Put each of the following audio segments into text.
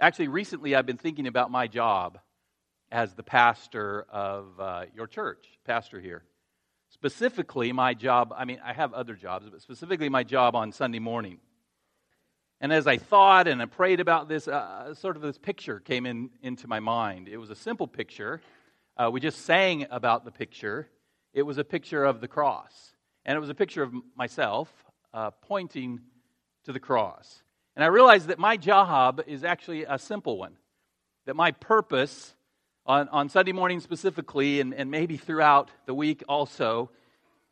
Actually, recently I've been thinking about my job as the pastor of uh, your church, pastor here. Specifically, my job, I mean, I have other jobs, but specifically my job on Sunday morning. And as I thought and I prayed about this, uh, sort of this picture came in, into my mind. It was a simple picture. Uh, we just sang about the picture. It was a picture of the cross. And it was a picture of myself uh, pointing to the cross. And I realized that my job is actually a simple one. That my purpose on, on Sunday morning specifically, and, and maybe throughout the week also,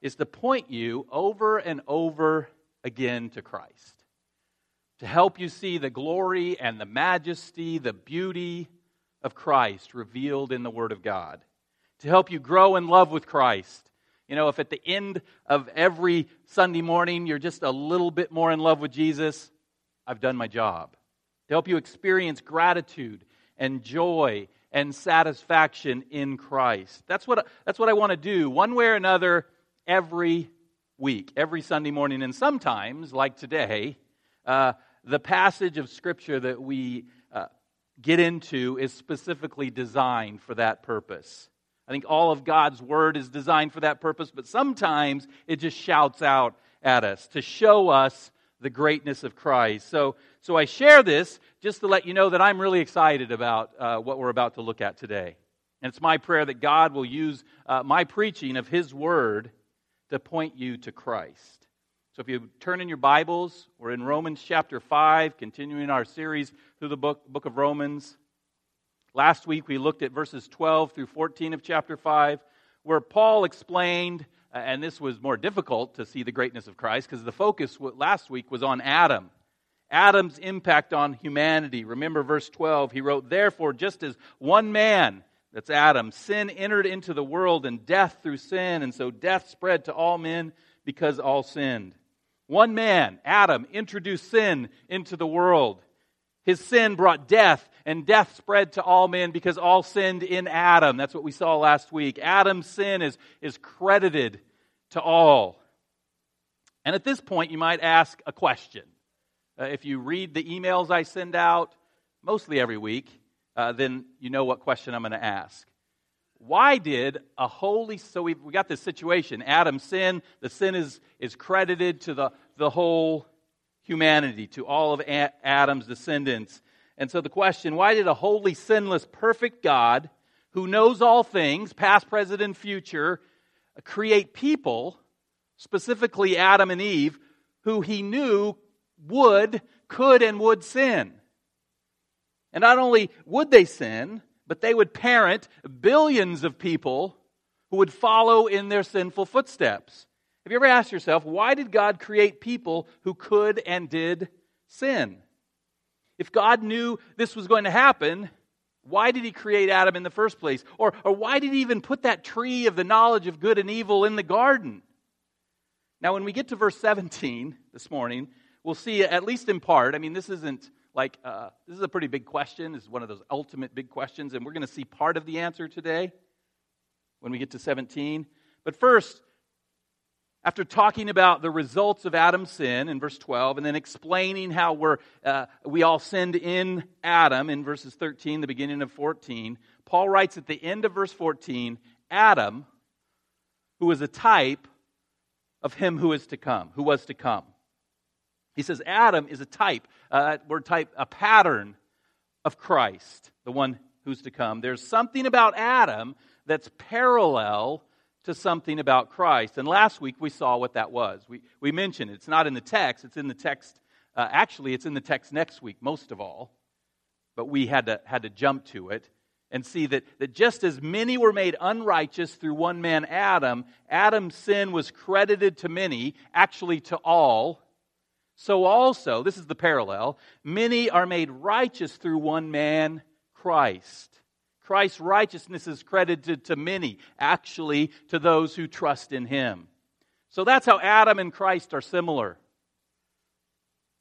is to point you over and over again to Christ to help you see the glory and the majesty, the beauty of Christ revealed in the Word of God, to help you grow in love with Christ. You know, if at the end of every Sunday morning you're just a little bit more in love with Jesus, I've done my job. To help you experience gratitude and joy and satisfaction in Christ. That's what, that's what I want to do, one way or another, every week, every Sunday morning. And sometimes, like today, uh, the passage of Scripture that we uh, get into is specifically designed for that purpose. I think all of God's Word is designed for that purpose, but sometimes it just shouts out at us to show us the greatness of Christ. So, so I share this just to let you know that I'm really excited about uh, what we're about to look at today. And it's my prayer that God will use uh, my preaching of His Word to point you to Christ. So if you turn in your Bibles, we're in Romans chapter 5, continuing our series through the book, book of Romans. Last week we looked at verses 12 through 14 of chapter 5, where Paul explained, and this was more difficult to see the greatness of Christ because the focus last week was on Adam. Adam's impact on humanity. Remember verse 12, he wrote, Therefore, just as one man, that's Adam, sin entered into the world and death through sin, and so death spread to all men because all sinned. One man, Adam, introduced sin into the world. His sin brought death, and death spread to all men because all sinned in Adam. That's what we saw last week. Adam's sin is, is credited to all. And at this point, you might ask a question. Uh, if you read the emails I send out, mostly every week, uh, then you know what question I'm going to ask why did a holy so we we got this situation adam's sin the sin is is credited to the the whole humanity to all of adam's descendants and so the question why did a holy sinless perfect god who knows all things past present and future create people specifically adam and eve who he knew would could and would sin and not only would they sin but they would parent billions of people who would follow in their sinful footsteps. Have you ever asked yourself, why did God create people who could and did sin? If God knew this was going to happen, why did he create Adam in the first place? Or, or why did he even put that tree of the knowledge of good and evil in the garden? Now, when we get to verse 17 this morning, we'll see, at least in part, I mean, this isn't like, uh, this is a pretty big question. This is one of those ultimate big questions, and we're going to see part of the answer today when we get to 17. But first, after talking about the results of Adam's sin in verse 12, and then explaining how we're, uh, we all sinned in Adam in verses 13, the beginning of 14, Paul writes at the end of verse 14 Adam, who is a type of him who is to come, who was to come. He says Adam is a type, uh, word type, a pattern of Christ, the one who's to come. There's something about Adam that's parallel to something about Christ. And last week we saw what that was. We, we mentioned it. It's not in the text, it's in the text. Uh, actually, it's in the text next week, most of all. But we had to, had to jump to it and see that, that just as many were made unrighteous through one man, Adam, Adam's sin was credited to many, actually to all so also, this is the parallel, many are made righteous through one man, Christ. Christ's righteousness is credited to many, actually to those who trust in him. So that's how Adam and Christ are similar.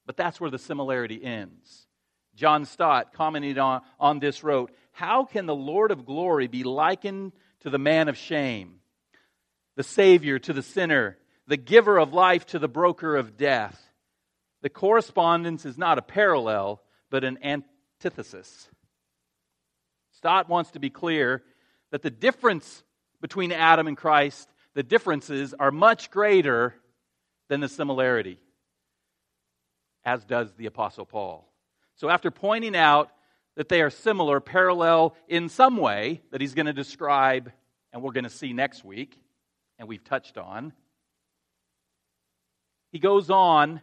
But that's where the similarity ends. John Stott, commenting on, on this, wrote How can the Lord of glory be likened to the man of shame, the Savior to the sinner, the giver of life to the broker of death? The correspondence is not a parallel, but an antithesis. Stott wants to be clear that the difference between Adam and Christ, the differences are much greater than the similarity, as does the Apostle Paul. So, after pointing out that they are similar, parallel in some way that he's going to describe and we're going to see next week, and we've touched on, he goes on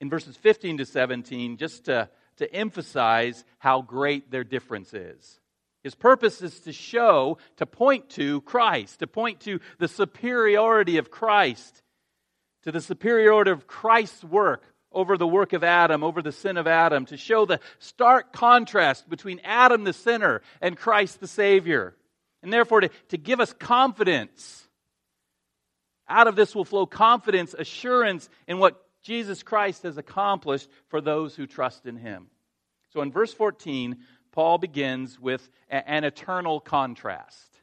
in verses 15 to 17 just to, to emphasize how great their difference is. His purpose is to show, to point to Christ, to point to the superiority of Christ, to the superiority of Christ's work over the work of Adam, over the sin of Adam, to show the stark contrast between Adam the sinner and Christ the Savior. And therefore, to, to give us confidence. Out of this will flow confidence, assurance in what Jesus Christ has accomplished for those who trust in him. So in verse 14, Paul begins with an eternal contrast.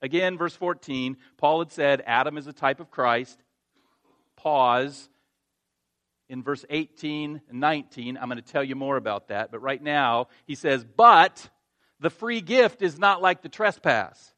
Again, verse 14, Paul had said Adam is a type of Christ. Pause. In verse 18 and 19, I'm going to tell you more about that. But right now, he says, But the free gift is not like the trespass.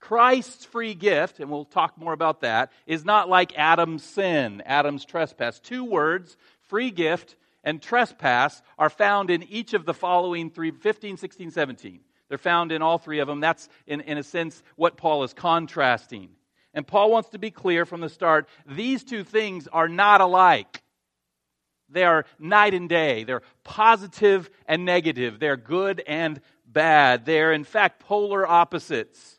Christ's free gift, and we'll talk more about that, is not like Adam's sin, Adam's trespass. Two words, free gift and trespass, are found in each of the following three 15, 16, 17. They're found in all three of them. That's, in, in a sense, what Paul is contrasting. And Paul wants to be clear from the start these two things are not alike. They are night and day. They're positive and negative. They're good and bad. They're, in fact, polar opposites.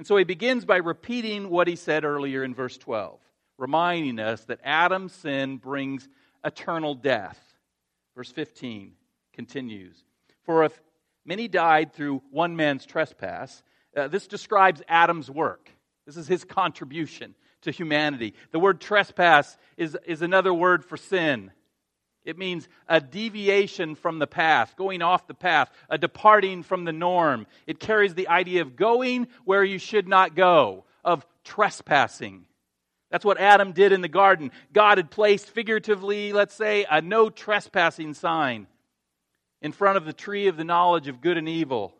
And so he begins by repeating what he said earlier in verse 12, reminding us that Adam's sin brings eternal death. Verse 15 continues For if many died through one man's trespass, uh, this describes Adam's work. This is his contribution to humanity. The word trespass is, is another word for sin. It means a deviation from the path, going off the path, a departing from the norm. It carries the idea of going where you should not go, of trespassing. That's what Adam did in the garden. God had placed, figuratively, let's say, a no trespassing sign in front of the tree of the knowledge of good and evil.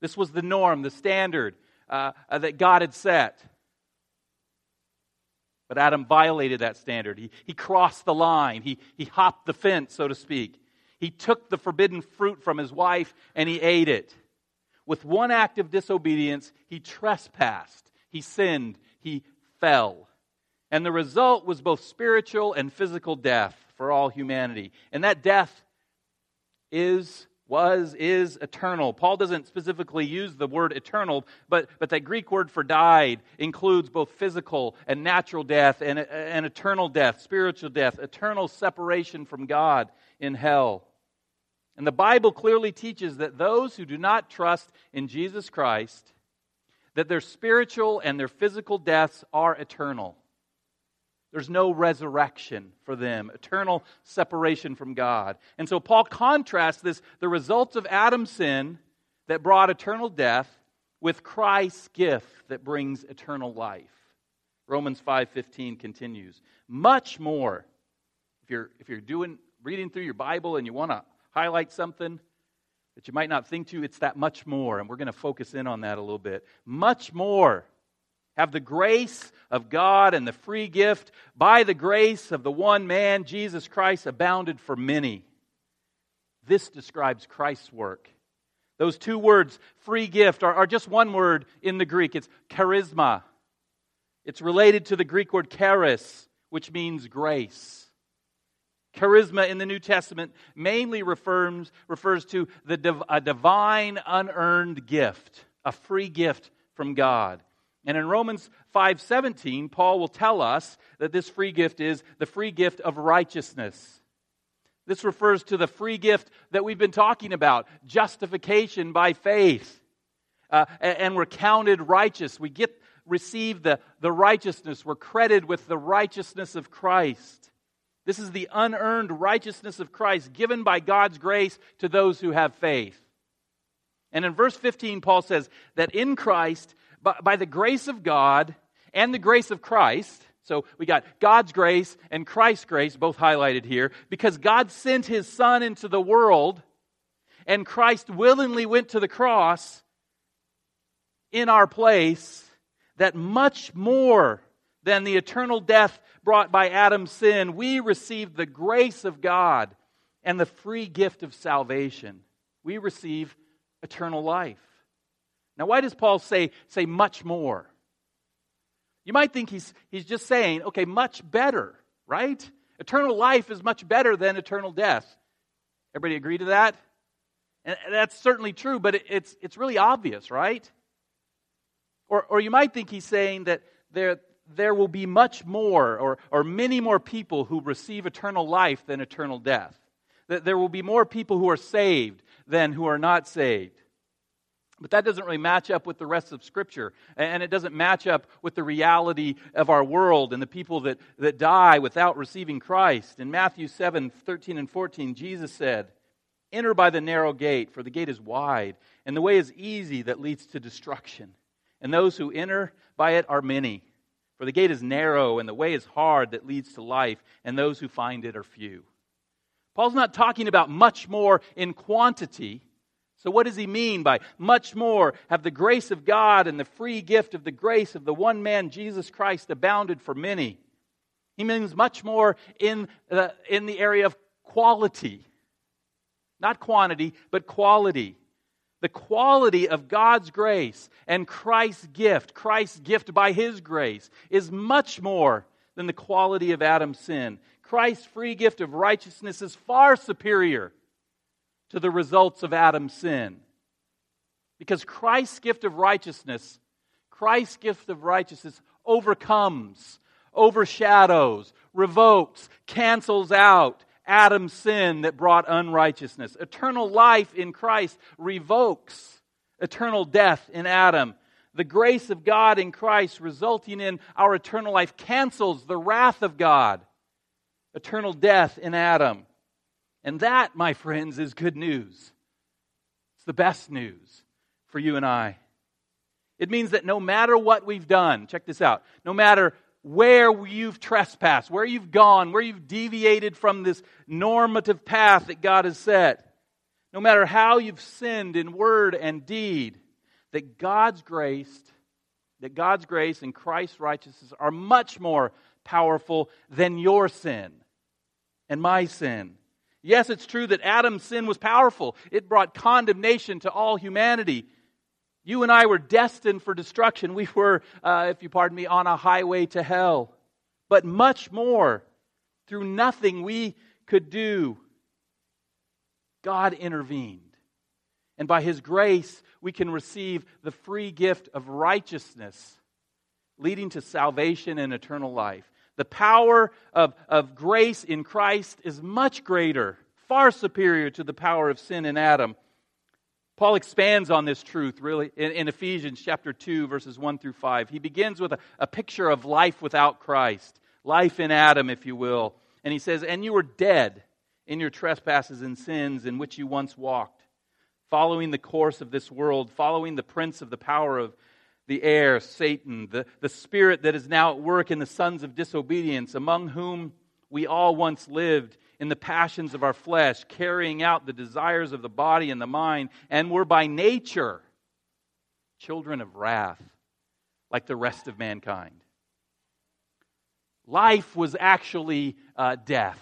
This was the norm, the standard uh, that God had set. But Adam violated that standard. He, he crossed the line, he, he hopped the fence, so to speak. He took the forbidden fruit from his wife and he ate it. With one act of disobedience, he trespassed, he sinned, he fell. And the result was both spiritual and physical death for all humanity. And that death is was, is eternal. Paul doesn't specifically use the word eternal, but, but that Greek word for died includes both physical and natural death and, and eternal death, spiritual death, eternal separation from God in hell. And the Bible clearly teaches that those who do not trust in Jesus Christ, that their spiritual and their physical deaths are eternal. There's no resurrection for them, eternal separation from God. And so Paul contrasts this, the results of Adam's sin that brought eternal death, with Christ's gift that brings eternal life. Romans 5:15 continues. Much more. If you're if you're doing reading through your Bible and you want to highlight something that you might not think to, it's that much more and we're going to focus in on that a little bit. Much more have the grace of God and the free gift by the grace of the one man, Jesus Christ, abounded for many. This describes Christ's work. Those two words, free gift, are, are just one word in the Greek. It's charisma. It's related to the Greek word charis, which means grace. Charisma in the New Testament mainly refers, refers to the, a divine, unearned gift, a free gift from God. And in Romans 5:17, Paul will tell us that this free gift is the free gift of righteousness. This refers to the free gift that we've been talking about, justification by faith. Uh, and we're counted righteous. We get receive the, the righteousness. We're credited with the righteousness of Christ. This is the unearned righteousness of Christ given by God's grace to those who have faith. And in verse 15, Paul says that in Christ by, by the grace of God and the grace of Christ, so we got God's grace and Christ's grace, both highlighted here, because God sent his Son into the world and Christ willingly went to the cross in our place, that much more than the eternal death brought by Adam's sin, we received the grace of God and the free gift of salvation. We receive eternal life. Now, why does Paul say, say much more? You might think he's, he's just saying, okay, much better, right? Eternal life is much better than eternal death. Everybody agree to that? And that's certainly true, but it's, it's really obvious, right? Or, or you might think he's saying that there, there will be much more or, or many more people who receive eternal life than eternal death. That there will be more people who are saved than who are not saved. But that doesn't really match up with the rest of Scripture. And it doesn't match up with the reality of our world and the people that, that die without receiving Christ. In Matthew 7 13 and 14, Jesus said, Enter by the narrow gate, for the gate is wide, and the way is easy that leads to destruction. And those who enter by it are many. For the gate is narrow, and the way is hard that leads to life, and those who find it are few. Paul's not talking about much more in quantity. So, what does he mean by much more have the grace of God and the free gift of the grace of the one man, Jesus Christ, abounded for many? He means much more in, uh, in the area of quality. Not quantity, but quality. The quality of God's grace and Christ's gift, Christ's gift by His grace, is much more than the quality of Adam's sin. Christ's free gift of righteousness is far superior to the results of Adam's sin. Because Christ's gift of righteousness, Christ's gift of righteousness overcomes, overshadows, revokes, cancels out, Adam's sin that brought unrighteousness. Eternal life in Christ revokes eternal death in Adam. The grace of God in Christ resulting in our eternal life cancels the wrath of God, eternal death in Adam. And that, my friends, is good news. It's the best news for you and I. It means that no matter what we've done, check this out, no matter where you've trespassed, where you've gone, where you've deviated from this normative path that God has set, no matter how you've sinned in word and deed, that God's grace, that God's grace and Christ's righteousness are much more powerful than your sin and my sin. Yes, it's true that Adam's sin was powerful. It brought condemnation to all humanity. You and I were destined for destruction. We were, uh, if you pardon me, on a highway to hell. But much more, through nothing we could do, God intervened. And by His grace, we can receive the free gift of righteousness, leading to salvation and eternal life. The power of, of grace in Christ is much greater, far superior to the power of sin in Adam. Paul expands on this truth really in, in, Ephesians chapter 2, verses 1 through 5. He begins with a, a picture of life without Christ, life in Adam, if you will. And he says, And you were dead in your trespasses and sins in which you once walked, following the course of this world, following the prince of the power of the air, Satan, the, the spirit that is now at work in the sons of disobedience, among whom we all once lived in the passions of our flesh, carrying out the desires of the body and the mind, and were by nature children of wrath, like the rest of mankind. Life was actually uh, death.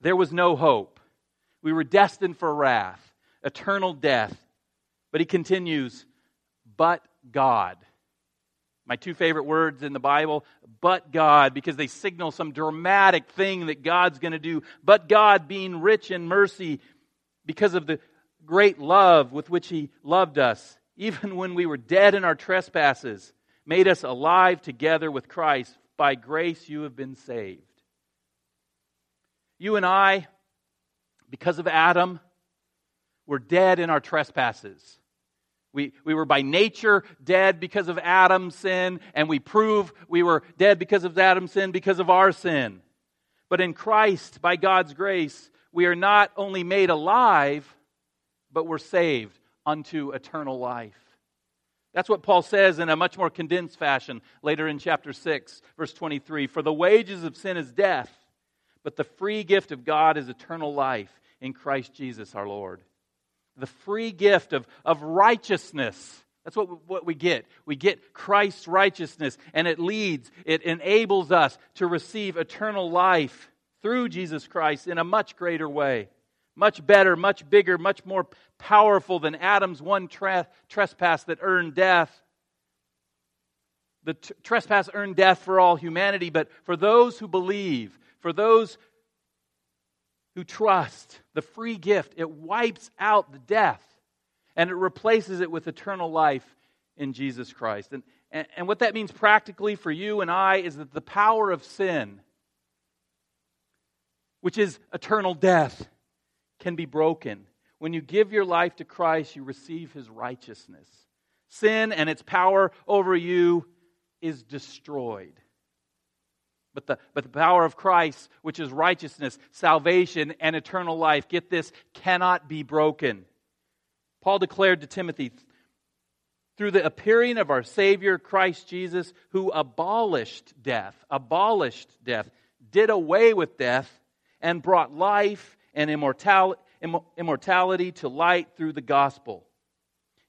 There was no hope. We were destined for wrath, eternal death. But he continues, but God. My two favorite words in the Bible, but God, because they signal some dramatic thing that God's going to do. But God, being rich in mercy, because of the great love with which He loved us, even when we were dead in our trespasses, made us alive together with Christ. By grace you have been saved. You and I, because of Adam, were dead in our trespasses. We, we were by nature dead because of Adam's sin, and we prove we were dead because of Adam's sin because of our sin. But in Christ, by God's grace, we are not only made alive, but we're saved unto eternal life. That's what Paul says in a much more condensed fashion later in chapter 6, verse 23. For the wages of sin is death, but the free gift of God is eternal life in Christ Jesus our Lord. The free gift of, of righteousness. That's what, what we get. We get Christ's righteousness, and it leads, it enables us to receive eternal life through Jesus Christ in a much greater way. Much better, much bigger, much more powerful than Adam's one tra- trespass that earned death. The t- trespass earned death for all humanity, but for those who believe, for those who trust, the free gift, it wipes out the death and it replaces it with eternal life in Jesus Christ. And, and, and what that means practically for you and I is that the power of sin, which is eternal death, can be broken. When you give your life to Christ, you receive his righteousness. Sin and its power over you is destroyed. But the, but the power of Christ, which is righteousness, salvation, and eternal life, get this, cannot be broken. Paul declared to Timothy, through the appearing of our Savior, Christ Jesus, who abolished death, abolished death, did away with death, and brought life and immortality, immortality to light through the gospel.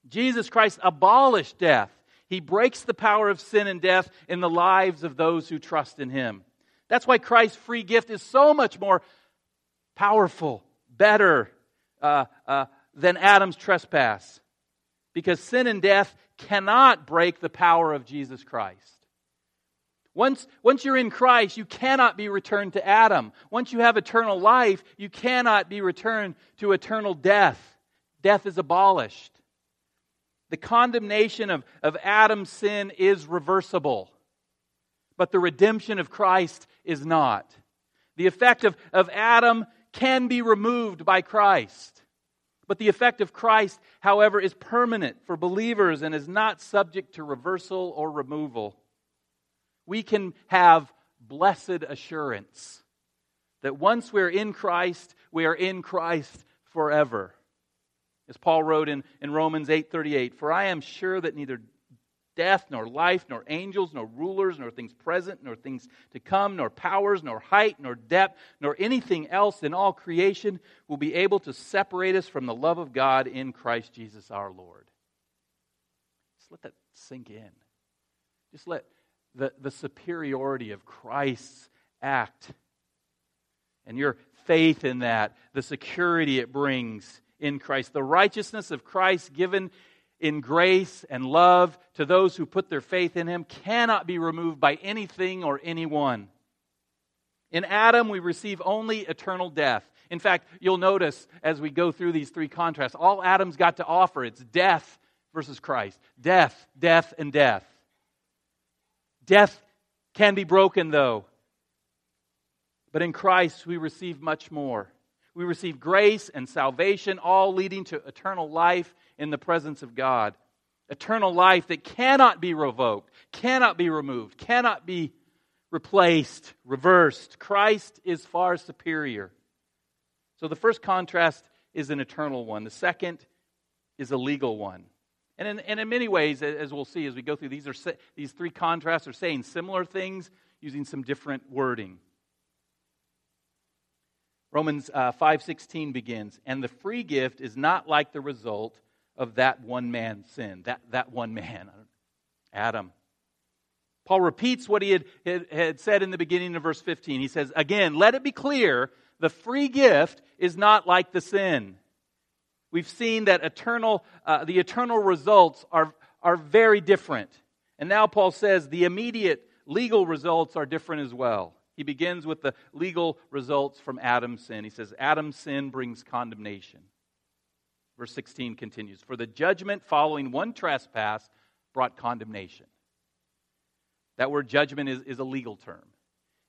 Jesus Christ abolished death. He breaks the power of sin and death in the lives of those who trust in Him. That's why Christ's free gift is so much more powerful, better uh, uh, than Adam's trespass. Because sin and death cannot break the power of Jesus Christ. Once, once you're in Christ, you cannot be returned to Adam. Once you have eternal life, you cannot be returned to eternal death. Death is abolished. The condemnation of, of Adam's sin is reversible, but the redemption of Christ is not. The effect of, of Adam can be removed by Christ. But the effect of Christ, however, is permanent for believers and is not subject to reversal or removal. We can have blessed assurance that once we're in Christ, we are in Christ forever. As Paul wrote in, in Romans 8:38, "For I am sure that neither death, nor life, nor angels, nor rulers, nor things present, nor things to come, nor powers, nor height, nor depth, nor anything else in all creation will be able to separate us from the love of God in Christ Jesus our Lord. Just let that sink in. Just let the, the superiority of Christ's act and your faith in that, the security it brings in Christ. The righteousness of Christ given in grace and love to those who put their faith in him cannot be removed by anything or anyone. In Adam, we receive only eternal death. In fact, you'll notice as we go through these three contrasts, all Adam's got to offer it's death versus Christ. Death, death, and death. Death can be broken, though. But in Christ, we receive much more. We receive grace and salvation, all leading to eternal life in the presence of God. Eternal life that cannot be revoked, cannot be removed, cannot be replaced, reversed. Christ is far superior. So the first contrast is an eternal one, the second is a legal one. And in, and in many ways, as we'll see as we go through, these, are, these three contrasts are saying similar things using some different wording. Romans uh, 5:16 begins, "And the free gift is not like the result of that one man's sin." That that one man, Adam. Paul repeats what he had, had, had said in the beginning of verse 15. He says, "Again, let it be clear, the free gift is not like the sin." We've seen that eternal, uh, the eternal results are, are very different. And now Paul says the immediate legal results are different as well. He begins with the legal results from Adam's sin. He says, Adam's sin brings condemnation. Verse 16 continues For the judgment following one trespass brought condemnation. That word judgment is, is a legal term,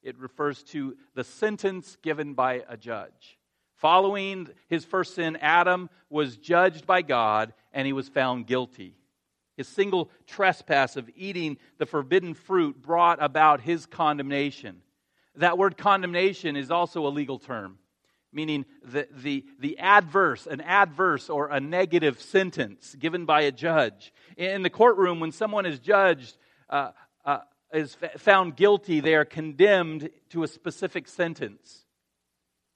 it refers to the sentence given by a judge. Following his first sin, Adam was judged by God and he was found guilty. His single trespass of eating the forbidden fruit brought about his condemnation. That word condemnation is also a legal term, meaning the, the, the adverse, an adverse or a negative sentence given by a judge. In the courtroom, when someone is judged, uh, uh, is found guilty, they are condemned to a specific sentence.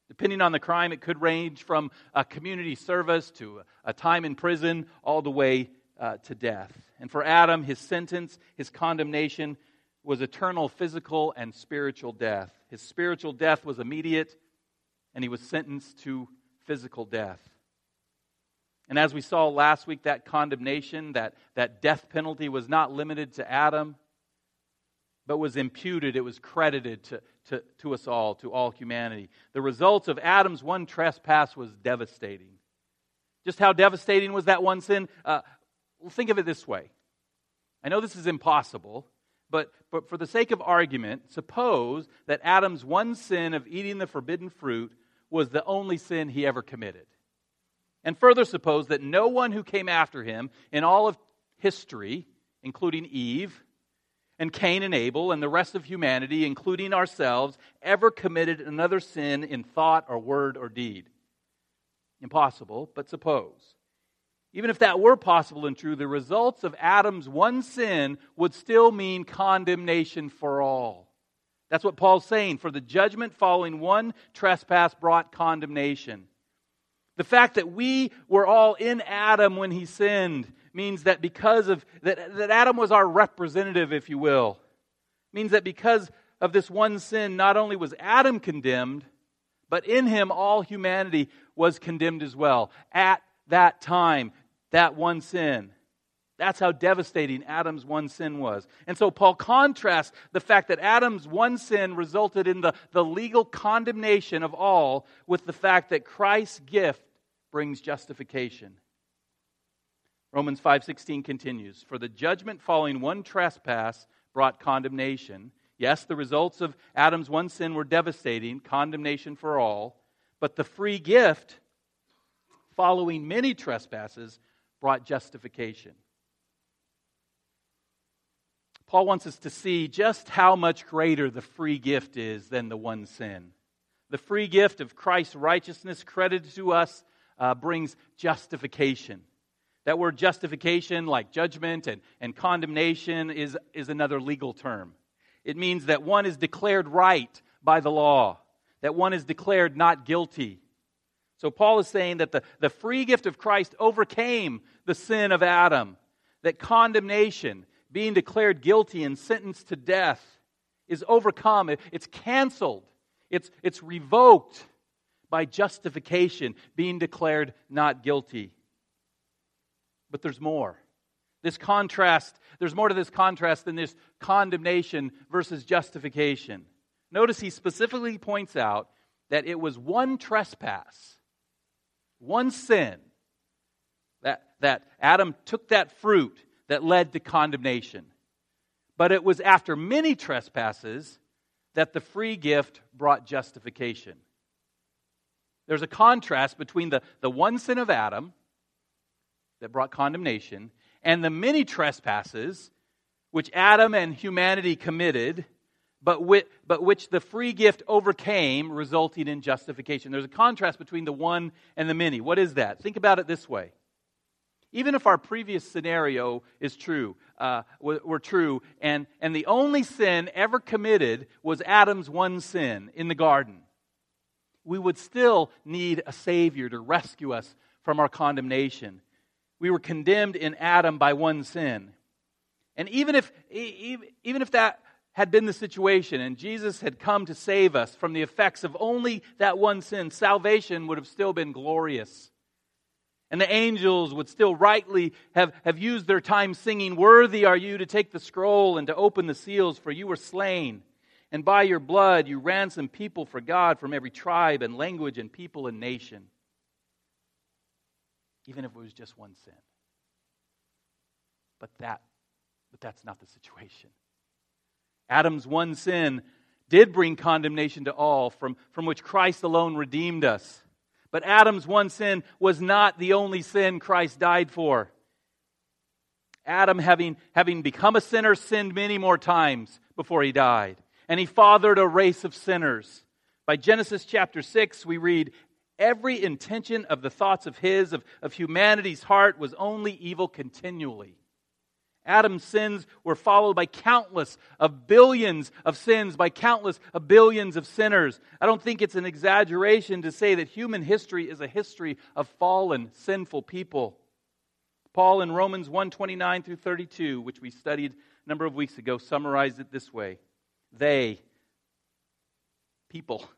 Depending on the crime, it could range from a community service to a time in prison, all the way uh, to death. And for Adam, his sentence, his condemnation, was eternal physical and spiritual death. His spiritual death was immediate, and he was sentenced to physical death. And as we saw last week, that condemnation, that, that death penalty was not limited to Adam, but was imputed, it was credited to, to, to us all, to all humanity. The result of Adam's one trespass was devastating. Just how devastating was that one sin? Uh, think of it this way. I know this is impossible, but, but for the sake of argument, suppose that Adam's one sin of eating the forbidden fruit was the only sin he ever committed. And further, suppose that no one who came after him in all of history, including Eve and Cain and Abel and the rest of humanity, including ourselves, ever committed another sin in thought or word or deed. Impossible, but suppose. Even if that were possible and true, the results of Adam's one sin would still mean condemnation for all. That's what Paul's saying. For the judgment following one trespass brought condemnation. The fact that we were all in Adam when he sinned means that because of that, that Adam was our representative, if you will, means that because of this one sin, not only was Adam condemned, but in him all humanity was condemned as well. At that time, that one sin. That's how devastating Adam's one sin was. And so Paul contrasts the fact that Adam's one sin resulted in the, the legal condemnation of all with the fact that Christ's gift brings justification. Romans 5:16 continues, "For the judgment following one trespass brought condemnation. Yes, the results of Adam's one sin were devastating, condemnation for all, but the free gift following many trespasses brought justification. Paul wants us to see just how much greater the free gift is than the one sin. The free gift of Christ's righteousness credited to us uh, brings justification. That word justification, like judgment and, and condemnation, is, is another legal term. It means that one is declared right by the law, that one is declared not guilty, so Paul is saying that the, the free gift of Christ overcame the sin of Adam, that condemnation, being declared guilty and sentenced to death, is overcome. It's canceled. It's, it's revoked by justification, being declared not guilty. But there's more. This contrast, there's more to this contrast than this condemnation versus justification. Notice he specifically points out that it was one trespass one sin, that, that Adam took that fruit that led to condemnation. But it was after many trespasses that the free gift brought justification. There's a contrast between the, the one sin of Adam that brought condemnation and the many trespasses which Adam and humanity committed but, which, but which the free gift overcame, resulting in justification. There's a contrast between the one and the many. What is that? Think about it this way. Even if our previous scenario is true, uh, were true, and, and the only sin ever committed was Adam's one sin in the garden, we would still need a Savior to rescue us from our condemnation. We were condemned in Adam by one sin. And even if, even if that had been the situation and Jesus had come to save us from the effects of only that one sin, salvation would have still been glorious. And the angels would still rightly have, have used their time singing, Worthy are you to take the scroll and to open the seals, for you were slain. And by your blood you ransomed people for God from every tribe and language and people and nation. Even if it was just one sin. But that but that's not the situation. Adam's one sin did bring condemnation to all, from, from which Christ alone redeemed us. But Adam's one sin was not the only sin Christ died for. Adam, having, having become a sinner, sinned many more times before he died. And he fathered a race of sinners. By Genesis chapter 6, we read, Every intention of the thoughts of his, of, of humanity's heart, was only evil continually. Adam's sins were followed by countless of billions of sins, by countless of billions of sinners. I don't think it's an exaggeration to say that human history is a history of fallen, sinful people. Paul in Romans 129 through 32, which we studied a number of weeks ago, summarized it this way. They, people,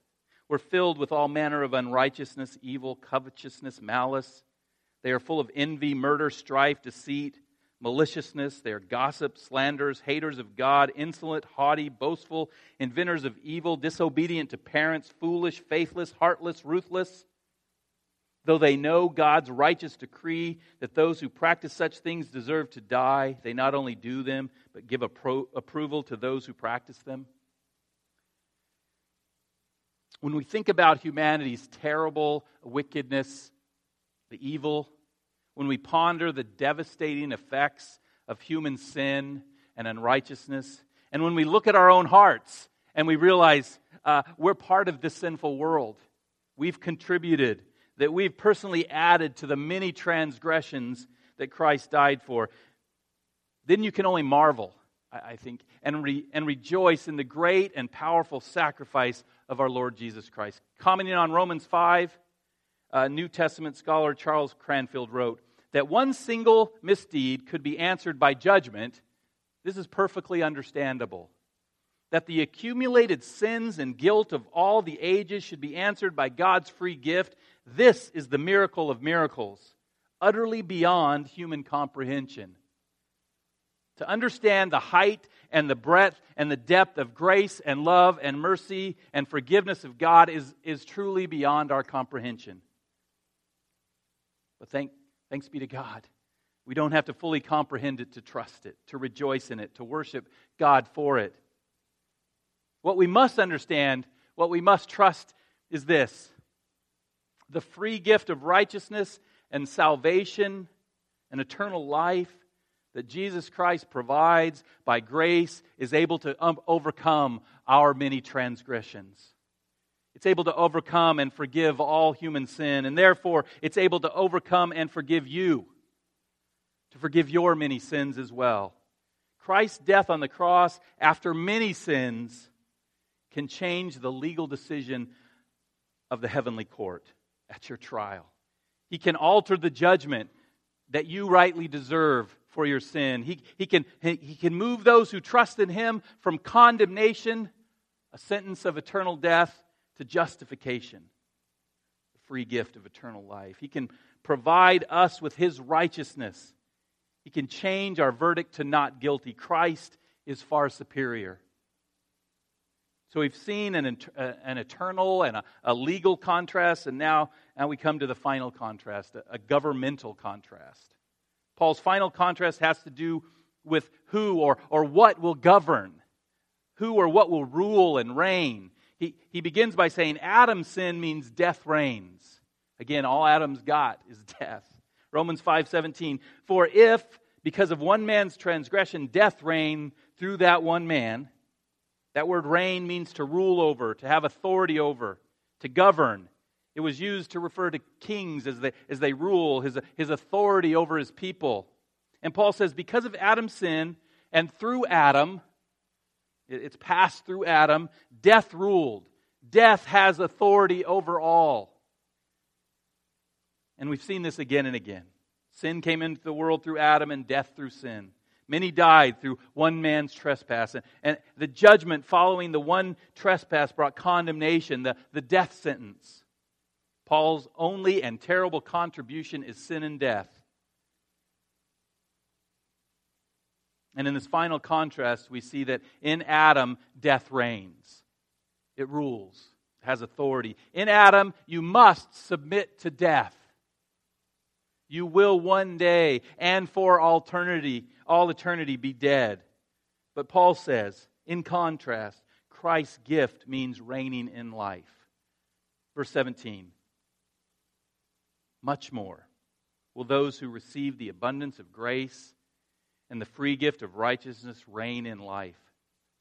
were filled with all manner of unrighteousness, evil, covetousness, malice. They are full of envy, murder, strife, deceit maliciousness. They are gossips, slanderers, haters of God, insolent, haughty, boastful, inventors of evil, disobedient to parents, foolish, faithless, heartless, ruthless. Though they know God's righteous decree that those who practice such things deserve to die, they not only do them, but give appro- approval to those who practice them. When we think about humanity's terrible wickedness, the evil, when we ponder the devastating effects of human sin and unrighteousness, and when we look at our own hearts and we realize uh, we're part of this sinful world, we've contributed, that we've personally added to the many transgressions that Christ died for, then you can only marvel, I, I think, and, re, and rejoice in the great and powerful sacrifice of our Lord Jesus Christ. Commenting on Romans 5, uh, New Testament scholar Charles Cranfield wrote, that one single misdeed could be answered by judgment, this is perfectly understandable. That the accumulated sins and guilt of all the ages should be answered by God's free gift, this is the miracle of miracles, utterly beyond human comprehension. To understand the height and the breadth and the depth of grace and love and mercy and forgiveness of God is, is truly beyond our comprehension. But thank Thanks be to God. We don't have to fully comprehend it to trust it, to rejoice in it, to worship God for it. What we must understand, what we must trust is this the free gift of righteousness and salvation and eternal life that Jesus Christ provides by grace is able to um, overcome our many transgressions. It's able to overcome and forgive all human sin, and therefore it's able to overcome and forgive you, to forgive your many sins as well. Christ's death on the cross after many sins can change the legal decision of the heavenly court at your trial. He can alter the judgment that you rightly deserve for your sin. He, he, can, he can move those who trust in Him from condemnation, a sentence of eternal death, to justification, the free gift of eternal life. He can provide us with His righteousness. He can change our verdict to not guilty. Christ is far superior. So we've seen an, uh, an eternal and a, a, legal contrast, and now, now we come to the final contrast, a, a governmental contrast. Paul's final contrast has to do with who or, or what will govern, who or what will rule and reign. He, he begins by saying Adam's sin means death reigns. Again, all Adam's got is death. Romans 5:17 For if because of one man's transgression death reigned through that one man that word reign means to rule over, to have authority over, to govern. It was used to refer to kings as they, as they rule, his, his authority over his people. And Paul says, because of Adam's sin, and through Adam, it's passed through Adam. Death ruled. Death has authority over all. And we've seen this again and again. Sin came into the world through Adam and death through sin. Many died through one man's trespass. And the judgment following the one trespass brought condemnation, the, the death sentence. Paul's only and terrible contribution is sin and death. And in this final contrast, we see that in Adam, death reigns, it rules, has authority. In Adam, you must submit to death. You will one day and for eternity, all eternity be dead. But Paul says, in contrast, Christ's gift means reigning in life. Verse 17 Much more will those who receive the abundance of grace and the free gift of righteousness reign in life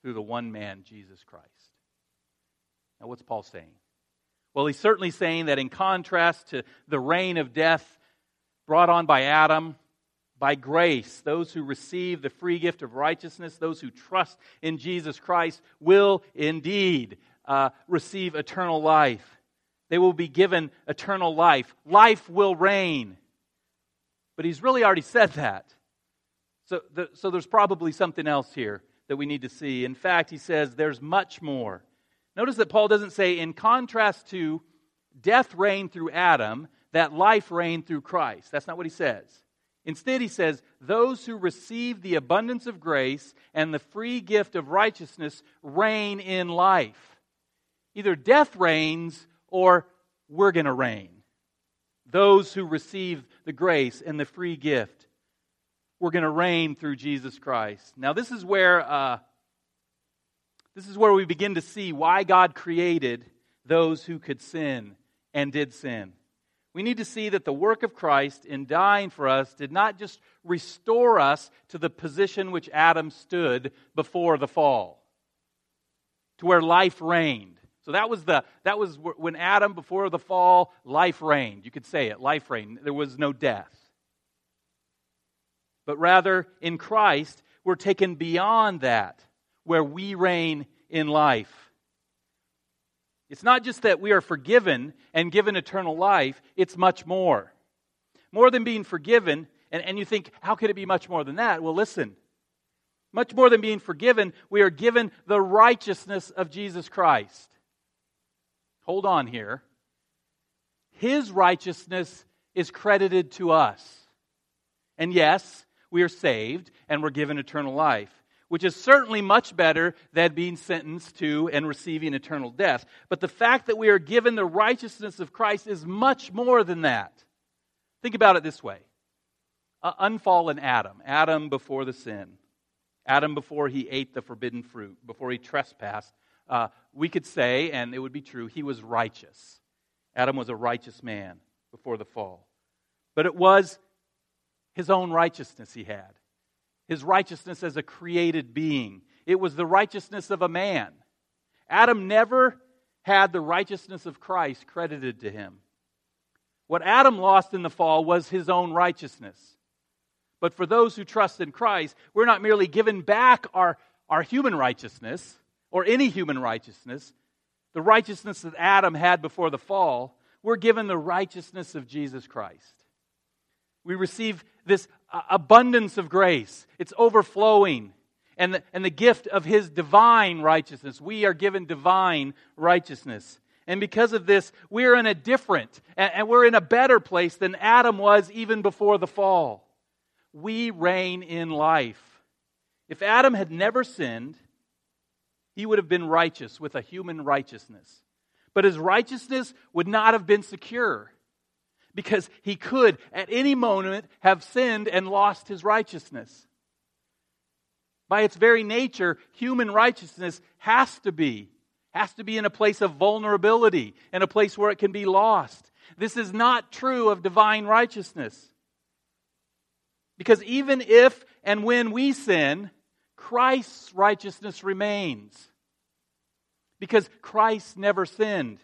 through the one man, Jesus Christ. Now, what's Paul saying? Well, he's certainly saying that in contrast to the reign of death brought on by Adam, by grace, those who receive the free gift of righteousness, those who trust in Jesus Christ, will indeed uh, receive eternal life. They will be given eternal life. Life will reign. But he's really already said that. So, the, so there's probably something else here that we need to see. In fact, he says there's much more. Notice that Paul doesn't say, in contrast to death reigned through Adam, that life reigned through Christ. That's not what he says. Instead, he says, those who receive the abundance of grace and the free gift of righteousness reign in life. Either death reigns or we're going to reign. Those who receive the grace and the free gift, we're going to reign through Jesus Christ. Now, this is where uh, this is where we begin to see why God created those who could sin and did sin we need to see that the work of Christ in dying for us did not just restore us to the position which Adam stood before the fall, to where life reigned. So that was the that was when Adam before the fall life reigned. You could say it, life reigned. There was no death. But rather in Christ we're taken beyond that where we reign in life. It's not just that we are forgiven and given eternal life, it's much more. More than being forgiven, and, and you think, how could it be much more than that? Well, listen. Much more than being forgiven, we are given the righteousness of Jesus Christ. Hold on here. His righteousness is credited to us. And yes, we are saved and we're given eternal life which is certainly much better than being sentenced to and receiving eternal death. But the fact that we are given the righteousness of Christ is much more than that. Think about it this way uh, unfallen Adam, Adam before the sin, Adam before he ate the forbidden fruit, before he trespassed, uh, we could say, and it would be true, he was righteous. Adam was a righteous man before the fall. But it was his own righteousness he had his righteousness as a created being. It was the righteousness of a man. Adam never had the righteousness of Christ credited to him. What Adam lost in the fall was his own righteousness. But for those who trust in Christ, we're not merely given back our, our human righteousness or any human righteousness, the righteousness that Adam had before the fall, we're given the righteousness of Jesus Christ. We receive this uh, abundance of grace, it's overflowing. And the, and the gift of his divine righteousness. We are given divine righteousness. And because of this, we're in a different and we're in a better place than Adam was even before the fall. We reign in life. If Adam had never sinned, he would have been righteous with a human righteousness. But his righteousness would not have been secure because he could at any moment have sinned and lost his righteousness. By its very nature, human righteousness has to be has to be in a place of vulnerability, in a place where it can be lost. This is not true of divine righteousness. Because even if and when we sin, Christ's righteousness remains. Because Christ never sinned.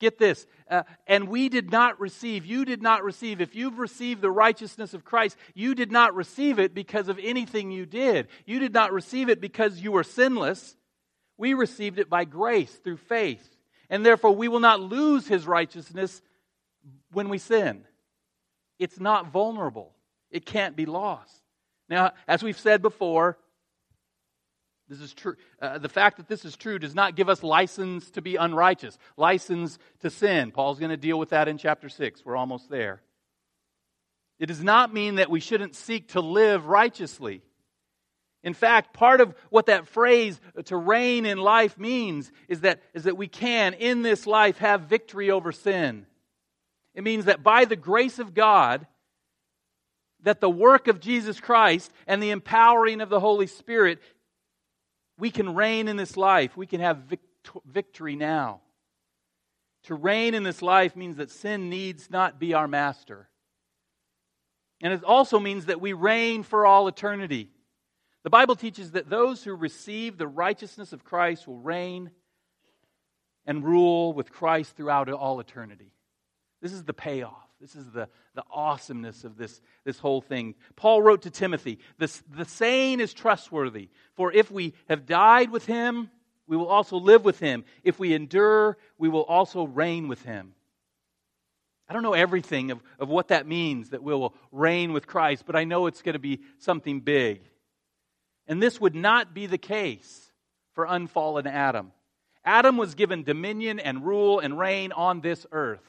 Get this. Uh, and we did not receive, you did not receive, if you've received the righteousness of Christ, you did not receive it because of anything you did. You did not receive it because you were sinless. We received it by grace through faith. And therefore, we will not lose his righteousness when we sin. It's not vulnerable, it can't be lost. Now, as we've said before, this is true. Uh, the fact that this is true does not give us license to be unrighteous, license to sin. Paul's going to deal with that in chapter 6. We're almost there. It does not mean that we shouldn't seek to live righteously. In fact, part of what that phrase to reign in life means is that, is that we can, in this life, have victory over sin. It means that by the grace of God, that the work of Jesus Christ and the empowering of the Holy Spirit we can reign in this life. We can have victory now. To reign in this life means that sin needs not be our master. And it also means that we reign for all eternity. The Bible teaches that those who receive the righteousness of Christ will reign and rule with Christ throughout all eternity. This is the payoff. This is the, the awesomeness of this, this whole thing. Paul wrote to Timothy this, The saying is trustworthy, for if we have died with him, we will also live with him. If we endure, we will also reign with him. I don't know everything of, of what that means that we will reign with Christ, but I know it's going to be something big. And this would not be the case for unfallen Adam. Adam was given dominion and rule and reign on this earth.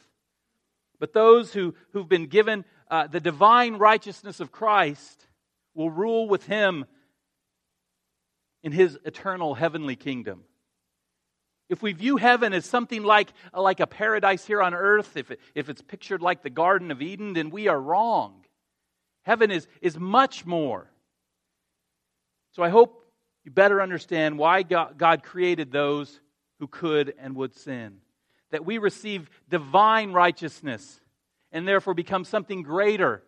But those who, who've been given uh, the divine righteousness of Christ will rule with him in his eternal heavenly kingdom. If we view heaven as something like, like a paradise here on earth, if, it, if it's pictured like the Garden of Eden, then we are wrong. Heaven is, is much more. So I hope you better understand why God, God created those who could and would sin. That we receive divine righteousness and therefore become something greater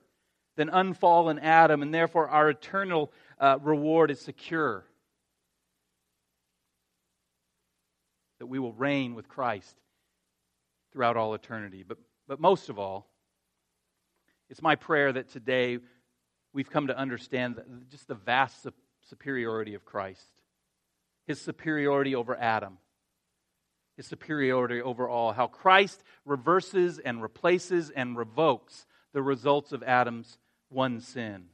than unfallen Adam, and therefore our eternal uh, reward is secure. that we will reign with Christ throughout all eternity. But, but most of all, it's my prayer that today we've come to understand just the vast superiority of Christ, his superiority over Adam, his superiority over all, how Christ reverses and replaces and revokes the results of Adam's one sin.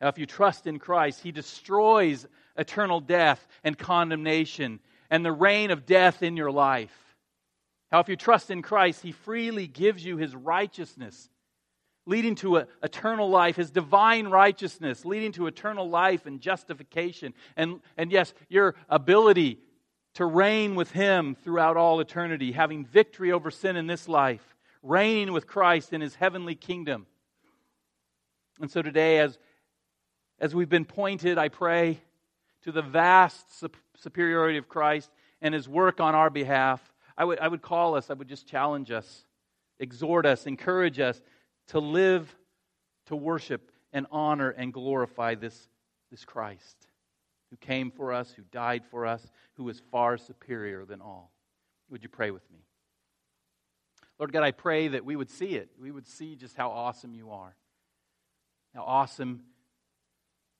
Now, if you trust in Christ, he destroys eternal death and condemnation and the reign of death in your life. How, if you trust in Christ, He freely gives you His righteousness, leading to a, eternal life, His divine righteousness, leading to eternal life and justification. And, and yes, your ability to reign with Him throughout all eternity, having victory over sin in this life, reigning with Christ in His heavenly kingdom. And so today, as, as we've been pointed, I pray, to the vast superiority of Christ and his work on our behalf, I would, I would call us, I would just challenge us, exhort us, encourage us to live, to worship, and honor and glorify this, this Christ who came for us, who died for us, who is far superior than all. Would you pray with me? Lord God, I pray that we would see it. We would see just how awesome you are. How awesome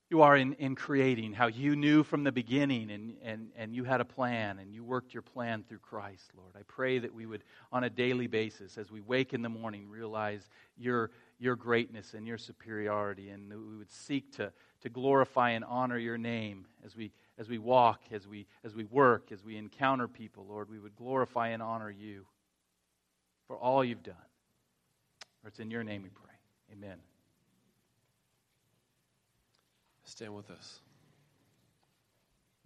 you are in, in creating, how you knew from the beginning and, and, and you had a plan and you worked your plan through Christ, Lord. I pray that we would, on a daily basis, as we wake in the morning, realize your, your greatness and your superiority, and we would seek to, to glorify and honor your name as we, as we walk, as we, as we work, as we encounter people, Lord. We would glorify and honor you for all you've done. For it's in your name we pray. Amen. Stand with us.